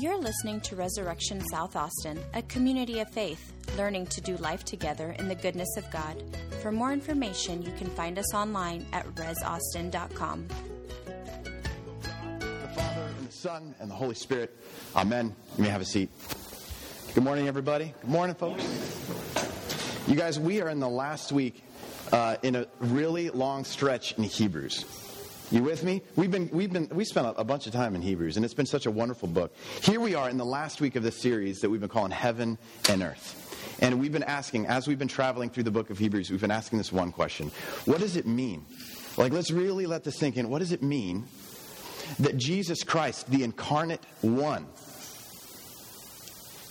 You're listening to Resurrection South Austin, a community of faith, learning to do life together in the goodness of God. For more information, you can find us online at resaustin.com. The Father, and the Son, and the Holy Spirit. Amen. You may have a seat. Good morning, everybody. Good morning, folks. You guys, we are in the last week uh, in a really long stretch in Hebrews. You with me? We've been, we've been, we spent a bunch of time in Hebrews, and it's been such a wonderful book. Here we are in the last week of this series that we've been calling Heaven and Earth. And we've been asking, as we've been traveling through the book of Hebrews, we've been asking this one question What does it mean? Like, let's really let this sink in. What does it mean that Jesus Christ, the incarnate one,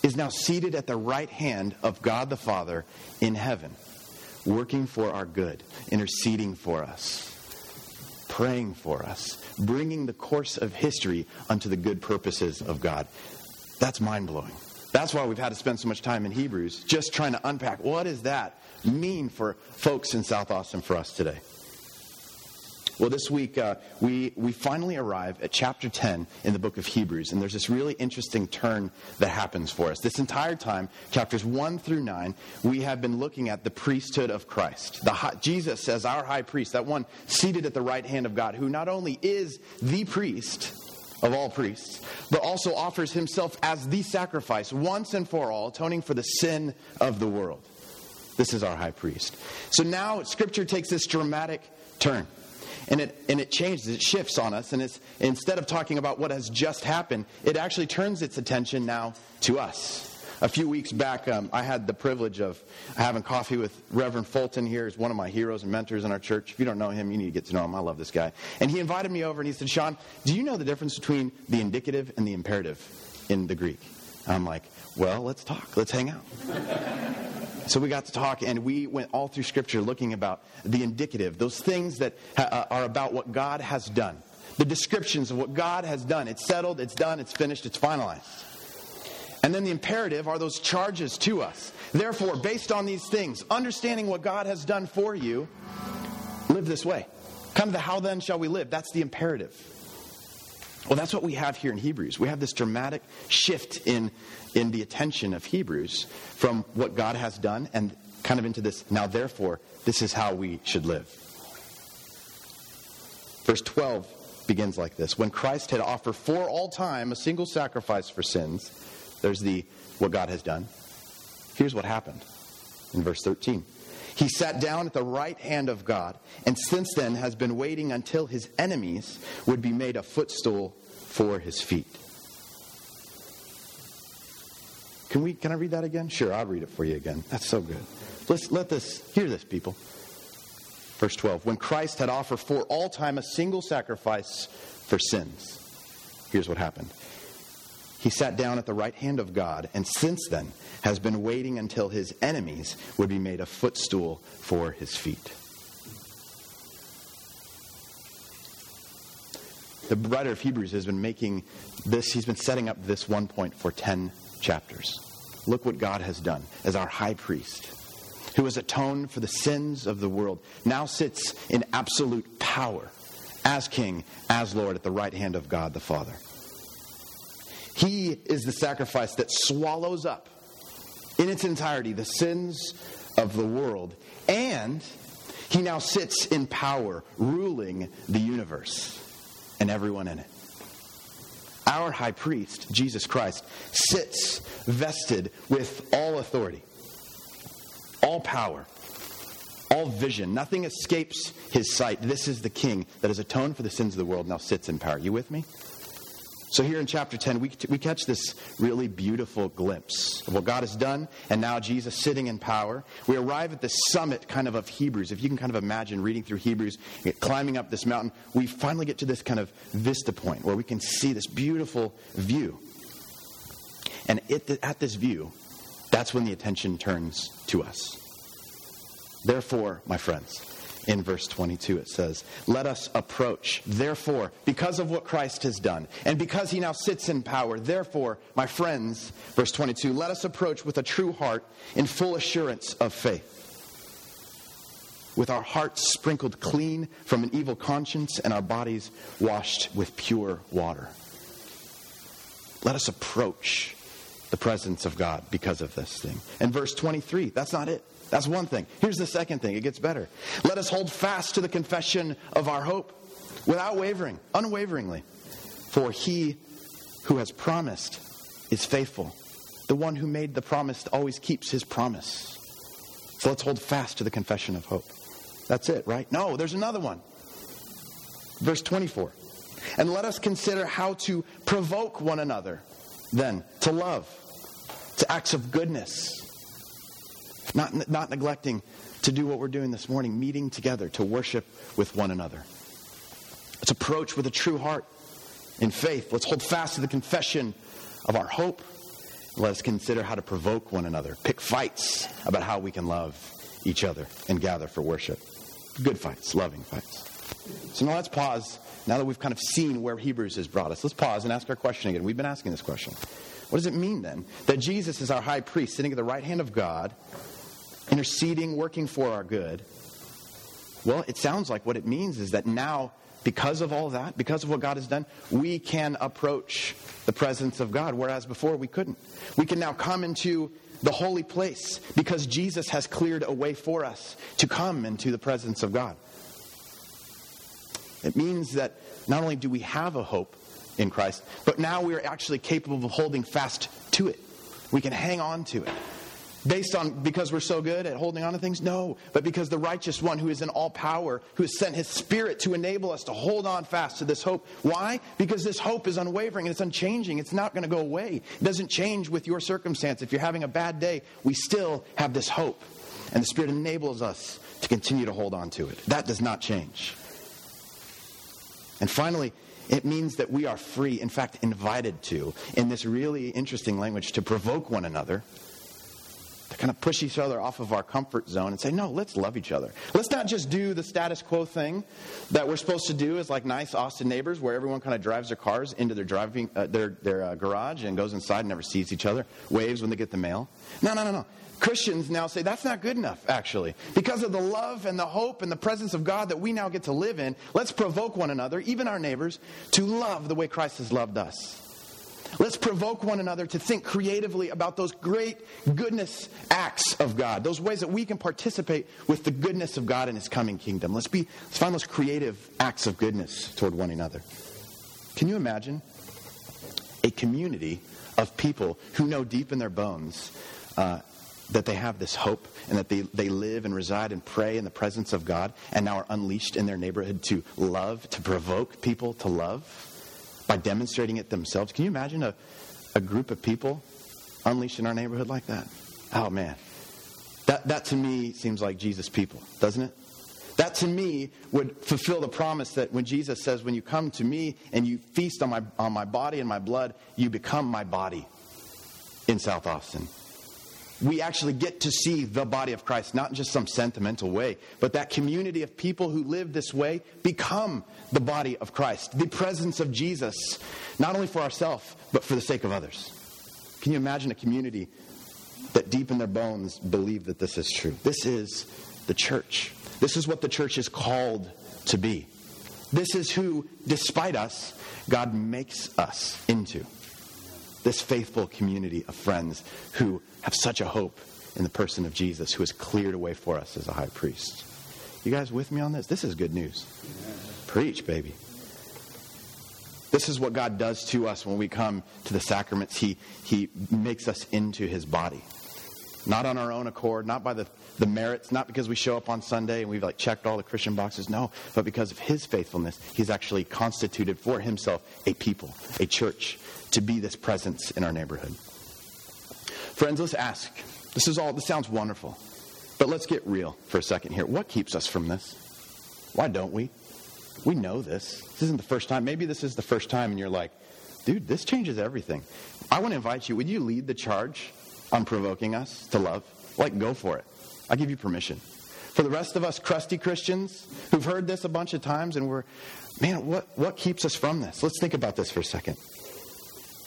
is now seated at the right hand of God the Father in heaven, working for our good, interceding for us? Praying for us, bringing the course of history unto the good purposes of God. That's mind blowing. That's why we've had to spend so much time in Hebrews just trying to unpack what does that mean for folks in South Austin for us today. Well, this week uh, we, we finally arrive at chapter 10 in the book of Hebrews, and there's this really interesting turn that happens for us. This entire time, chapters 1 through 9, we have been looking at the priesthood of Christ. High, Jesus as our high priest, that one seated at the right hand of God, who not only is the priest of all priests, but also offers himself as the sacrifice once and for all, atoning for the sin of the world. This is our high priest. So now Scripture takes this dramatic turn and it, and it changes, it shifts on us. And it's, instead of talking about what has just happened, it actually turns its attention now to us. A few weeks back, um, I had the privilege of having coffee with Reverend Fulton here. He's one of my heroes and mentors in our church. If you don't know him, you need to get to know him. I love this guy. And he invited me over and he said, Sean, do you know the difference between the indicative and the imperative in the Greek? I'm like, well, let's talk. Let's hang out. So we got to talk, and we went all through Scripture looking about the indicative, those things that uh, are about what God has done, the descriptions of what God has done. It's settled, it's done, it's finished, it's finalized. And then the imperative are those charges to us. Therefore, based on these things, understanding what God has done for you, live this way. Come to the how then shall we live? That's the imperative. Well, that's what we have here in Hebrews. We have this dramatic shift in, in the attention of Hebrews from what God has done and kind of into this, now therefore, this is how we should live. Verse 12 begins like this When Christ had offered for all time a single sacrifice for sins, there's the what God has done. Here's what happened in verse 13. He sat down at the right hand of God, and since then has been waiting until his enemies would be made a footstool for his feet. Can we can I read that again? Sure, I'll read it for you again. That's so good. Let's let this hear this, people. Verse 12. When Christ had offered for all time a single sacrifice for sins, here's what happened. He sat down at the right hand of God, and since then has been waiting until his enemies would be made a footstool for his feet. The writer of Hebrews has been making this, he's been setting up this one point for 10 chapters. Look what God has done as our high priest, who has atoned for the sins of the world, now sits in absolute power as king, as Lord at the right hand of God the Father. He is the sacrifice that swallows up in its entirety the sins of the world. And he now sits in power, ruling the universe and everyone in it. Our high priest, Jesus Christ, sits vested with all authority, all power, all vision. Nothing escapes his sight. This is the king that has atoned for the sins of the world, now sits in power. You with me? So, here in chapter 10, we, we catch this really beautiful glimpse of what God has done, and now Jesus sitting in power. We arrive at the summit kind of of Hebrews. If you can kind of imagine reading through Hebrews, climbing up this mountain, we finally get to this kind of vista point where we can see this beautiful view. And it, at this view, that's when the attention turns to us. Therefore, my friends, in verse 22 it says, Let us approach. Therefore, because of what Christ has done, and because he now sits in power, therefore, my friends, verse 22, let us approach with a true heart in full assurance of faith. With our hearts sprinkled clean from an evil conscience and our bodies washed with pure water. Let us approach the presence of God because of this thing. And verse 23, that's not it. That's one thing. Here's the second thing. It gets better. Let us hold fast to the confession of our hope without wavering, unwaveringly. For he who has promised is faithful. The one who made the promise always keeps his promise. So let's hold fast to the confession of hope. That's it, right? No, there's another one. Verse 24. And let us consider how to provoke one another then to love, to acts of goodness, not, not neglecting to do what we're doing this morning, meeting together to worship with one another. Let's approach with a true heart in faith. Let's hold fast to the confession of our hope. Let us consider how to provoke one another, pick fights about how we can love each other and gather for worship. Good fights, loving fights. So now let's pause. Now that we've kind of seen where Hebrews has brought us, let's pause and ask our question again. We've been asking this question. What does it mean then that Jesus is our high priest sitting at the right hand of God, interceding, working for our good? Well, it sounds like what it means is that now, because of all that, because of what God has done, we can approach the presence of God, whereas before we couldn't. We can now come into the holy place because Jesus has cleared a way for us to come into the presence of God. It means that not only do we have a hope in Christ, but now we are actually capable of holding fast to it. We can hang on to it. Based on because we're so good at holding on to things? No, but because the righteous one who is in all power, who has sent his spirit to enable us to hold on fast to this hope. Why? Because this hope is unwavering and it's unchanging. It's not going to go away. It doesn't change with your circumstance. If you're having a bad day, we still have this hope. And the spirit enables us to continue to hold on to it. That does not change. And finally, it means that we are free, in fact, invited to, in this really interesting language, to provoke one another, to kind of push each other off of our comfort zone and say, no, let's love each other. Let's not just do the status quo thing that we're supposed to do as like nice Austin neighbors where everyone kind of drives their cars into their driving uh, their, their uh, garage and goes inside and never sees each other, waves when they get the mail. No, no, no, no. Christians now say that's not good enough, actually. Because of the love and the hope and the presence of God that we now get to live in, let's provoke one another, even our neighbors, to love the way Christ has loved us. Let's provoke one another to think creatively about those great goodness acts of God, those ways that we can participate with the goodness of God in His coming kingdom. Let's, be, let's find those creative acts of goodness toward one another. Can you imagine a community of people who know deep in their bones uh, that they have this hope and that they, they live and reside and pray in the presence of God and now are unleashed in their neighborhood to love, to provoke people to love by demonstrating it themselves. Can you imagine a, a group of people unleashed in our neighborhood like that? Oh, man. That, that to me seems like Jesus' people, doesn't it? That to me would fulfill the promise that when Jesus says, When you come to me and you feast on my, on my body and my blood, you become my body in South Austin we actually get to see the body of Christ, not in just some sentimental way, but that community of people who live this way become the body of Christ, the presence of Jesus, not only for ourselves, but for the sake of others. Can you imagine a community that deep in their bones believe that this is true? This is the church. This is what the church is called to be. This is who, despite us, God makes us into this faithful community of friends who have such a hope in the person of Jesus who has cleared a way for us as a high priest. You guys with me on this? This is good news. Preach, baby. This is what God does to us when we come to the sacraments. He, he makes us into his body. Not on our own accord, not by the, the merits, not because we show up on Sunday and we've like checked all the Christian boxes. No, but because of his faithfulness, he's actually constituted for himself a people, a church, to be this presence in our neighborhood. Friends, let's ask. This is all, this sounds wonderful. But let's get real for a second here. What keeps us from this? Why don't we? We know this. This isn't the first time. Maybe this is the first time and you're like, dude, this changes everything. I want to invite you. Would you lead the charge on provoking us to love? Like, go for it. I give you permission. For the rest of us crusty Christians who've heard this a bunch of times and we're, man, what, what keeps us from this? Let's think about this for a second.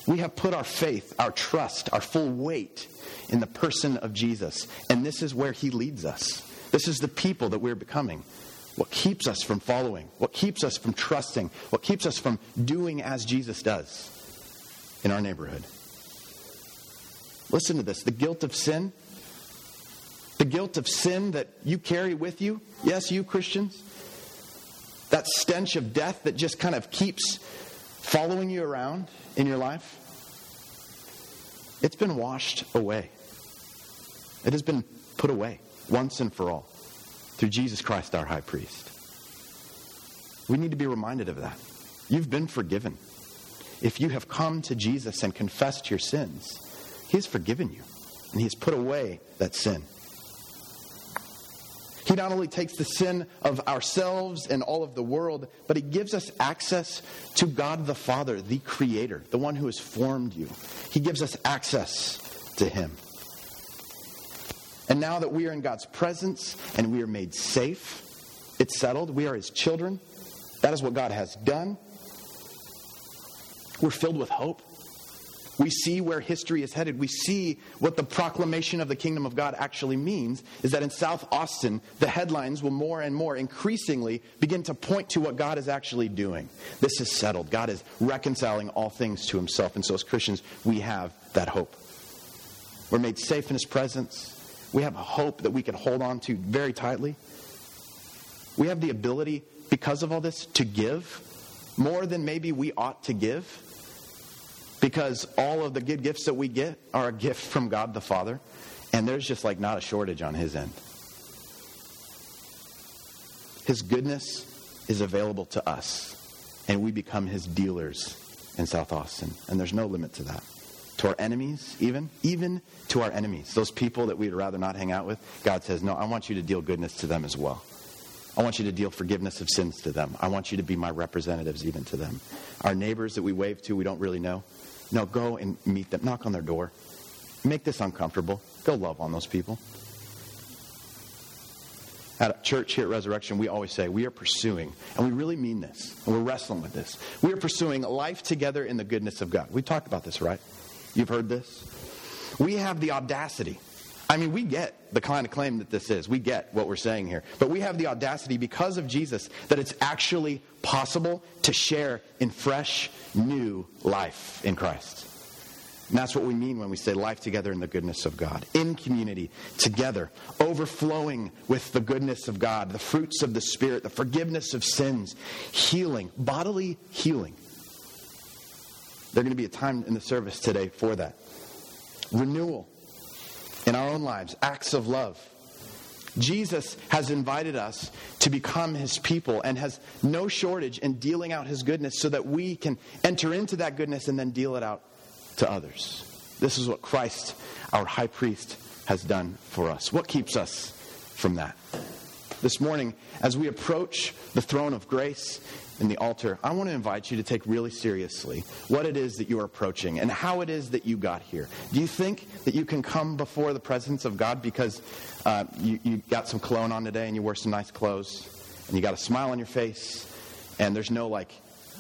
We have put our faith, our trust, our full weight in the person of Jesus. And this is where he leads us. This is the people that we're becoming. What keeps us from following? What keeps us from trusting? What keeps us from doing as Jesus does? in our neighborhood. Listen to this the guilt of sin, the guilt of sin that you carry with you, yes, you Christians, that stench of death that just kind of keeps following you around in your life, it's been washed away. It has been put away once and for all through Jesus Christ, our high priest. We need to be reminded of that. You've been forgiven. If you have come to Jesus and confessed your sins, He has forgiven you and He has put away that sin. He not only takes the sin of ourselves and all of the world, but He gives us access to God the Father, the Creator, the one who has formed you. He gives us access to Him. And now that we are in God's presence and we are made safe, it's settled, we are His children. That is what God has done. We're filled with hope. We see where history is headed. We see what the proclamation of the kingdom of God actually means is that in South Austin, the headlines will more and more increasingly begin to point to what God is actually doing. This is settled. God is reconciling all things to himself. And so, as Christians, we have that hope. We're made safe in his presence. We have a hope that we can hold on to very tightly. We have the ability, because of all this, to give more than maybe we ought to give because all of the good gifts that we get are a gift from God the Father, and there's just like not a shortage on His end. His goodness is available to us, and we become His dealers in South Austin, and there's no limit to that. To our enemies, even, even to our enemies, those people that we'd rather not hang out with, God says, No, I want you to deal goodness to them as well. I want you to deal forgiveness of sins to them. I want you to be my representatives even to them. Our neighbors that we wave to, we don't really know. No, go and meet them. Knock on their door. Make this uncomfortable. Go love on those people. At church here at Resurrection, we always say we are pursuing, and we really mean this, and we're wrestling with this. We are pursuing life together in the goodness of God. We talked about this, right? You've heard this? We have the audacity. I mean, we get the kind of claim that this is. We get what we're saying here. But we have the audacity because of Jesus that it's actually possible to share in fresh, new life in Christ. And that's what we mean when we say life together in the goodness of God. In community, together, overflowing with the goodness of God, the fruits of the Spirit, the forgiveness of sins, healing, bodily healing. There's going to be a time in the service today for that. Renewal in our own lives, acts of love. Jesus has invited us to become his people and has no shortage in dealing out his goodness so that we can enter into that goodness and then deal it out to others. This is what Christ, our high priest, has done for us. What keeps us from that? This morning, as we approach the throne of grace in the altar, I want to invite you to take really seriously what it is that you are approaching and how it is that you got here. Do you think that you can come before the presence of God because uh, you, you got some cologne on today and you wear some nice clothes and you got a smile on your face and there's no like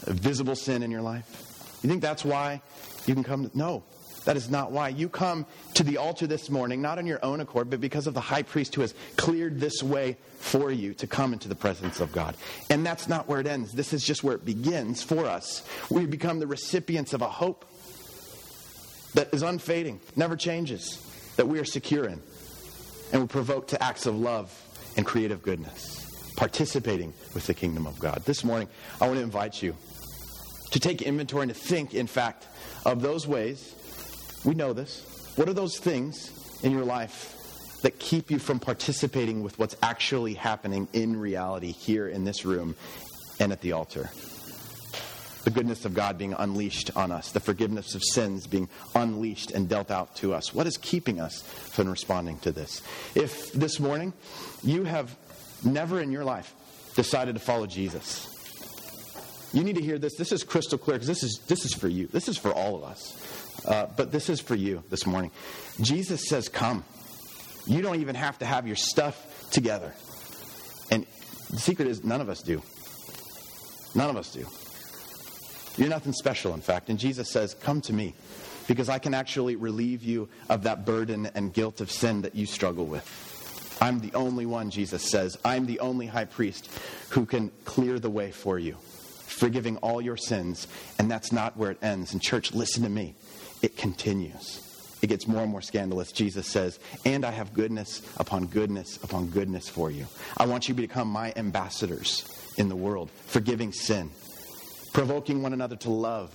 visible sin in your life? You think that's why you can come? To, no, that is not why. You come to the altar this morning, not on your own accord, but because of the high priest who has cleared this way for you to come into the presence of God. And that's not where it ends. This is just where it begins for us. We become the recipients of a hope that is unfading, never changes, that we are secure in. And we're provoked to acts of love and creative goodness, participating with the kingdom of God. This morning, I want to invite you to take inventory and to think, in fact, of those ways we know this. What are those things in your life that keep you from participating with what's actually happening in reality here in this room and at the altar? The goodness of God being unleashed on us, the forgiveness of sins being unleashed and dealt out to us. What is keeping us from responding to this? If this morning you have never in your life decided to follow Jesus, you need to hear this. This is crystal clear because this is, this is for you. This is for all of us. Uh, but this is for you this morning. Jesus says, Come. You don't even have to have your stuff together. And the secret is, none of us do. None of us do. You're nothing special, in fact. And Jesus says, Come to me, because I can actually relieve you of that burden and guilt of sin that you struggle with. I'm the only one, Jesus says. I'm the only high priest who can clear the way for you. Forgiving all your sins. And that's not where it ends. And, church, listen to me. It continues. It gets more and more scandalous. Jesus says, And I have goodness upon goodness upon goodness for you. I want you to become my ambassadors in the world, forgiving sin, provoking one another to love,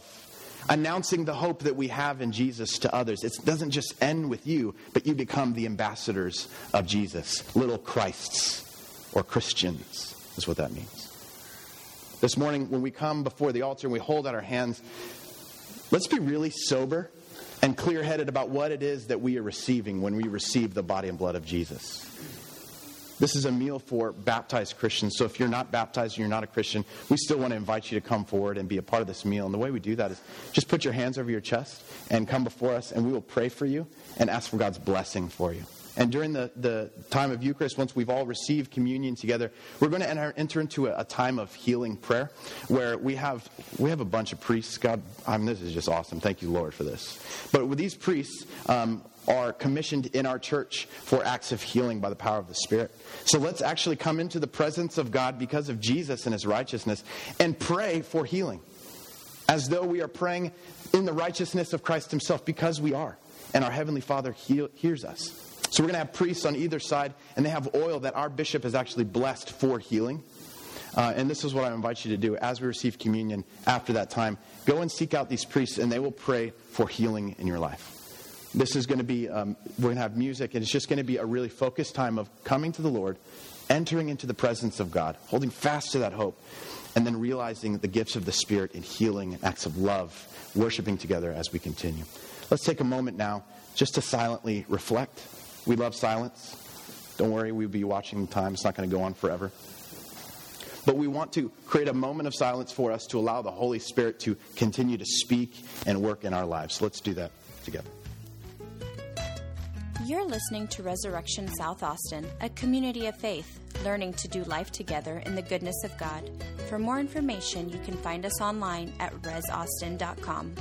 announcing the hope that we have in Jesus to others. It doesn't just end with you, but you become the ambassadors of Jesus, little Christs or Christians, is what that means. This morning, when we come before the altar and we hold out our hands, let's be really sober and clear headed about what it is that we are receiving when we receive the body and blood of Jesus. This is a meal for baptized Christians. So if you're not baptized and you're not a Christian, we still want to invite you to come forward and be a part of this meal. And the way we do that is just put your hands over your chest and come before us, and we will pray for you and ask for God's blessing for you. And during the, the time of Eucharist, once we've all received communion together, we're going to enter, enter into a, a, time of healing prayer where we have, we have a bunch of priests. God, I mean, this is just awesome. Thank you, Lord, for this. But with these priests, um, are commissioned in our church for acts of healing by the power of the Spirit. So let's actually come into the presence of God because of Jesus and his righteousness and pray for healing as though we are praying in the righteousness of Christ himself because we are. And our Heavenly Father hears us. So we're going to have priests on either side, and they have oil that our bishop has actually blessed for healing. Uh, and this is what I invite you to do as we receive communion after that time. Go and seek out these priests, and they will pray for healing in your life. This is going to be, um, we're going to have music, and it's just going to be a really focused time of coming to the Lord, entering into the presence of God, holding fast to that hope, and then realizing the gifts of the Spirit in healing and acts of love, worshiping together as we continue. Let's take a moment now just to silently reflect we love silence. Don't worry, we'll be watching the time. It's not going to go on forever. But we want to create a moment of silence for us to allow the Holy Spirit to continue to speak and work in our lives. So let's do that together. You're listening to Resurrection South Austin, a community of faith, learning to do life together in the goodness of God. For more information, you can find us online at resaustin.com.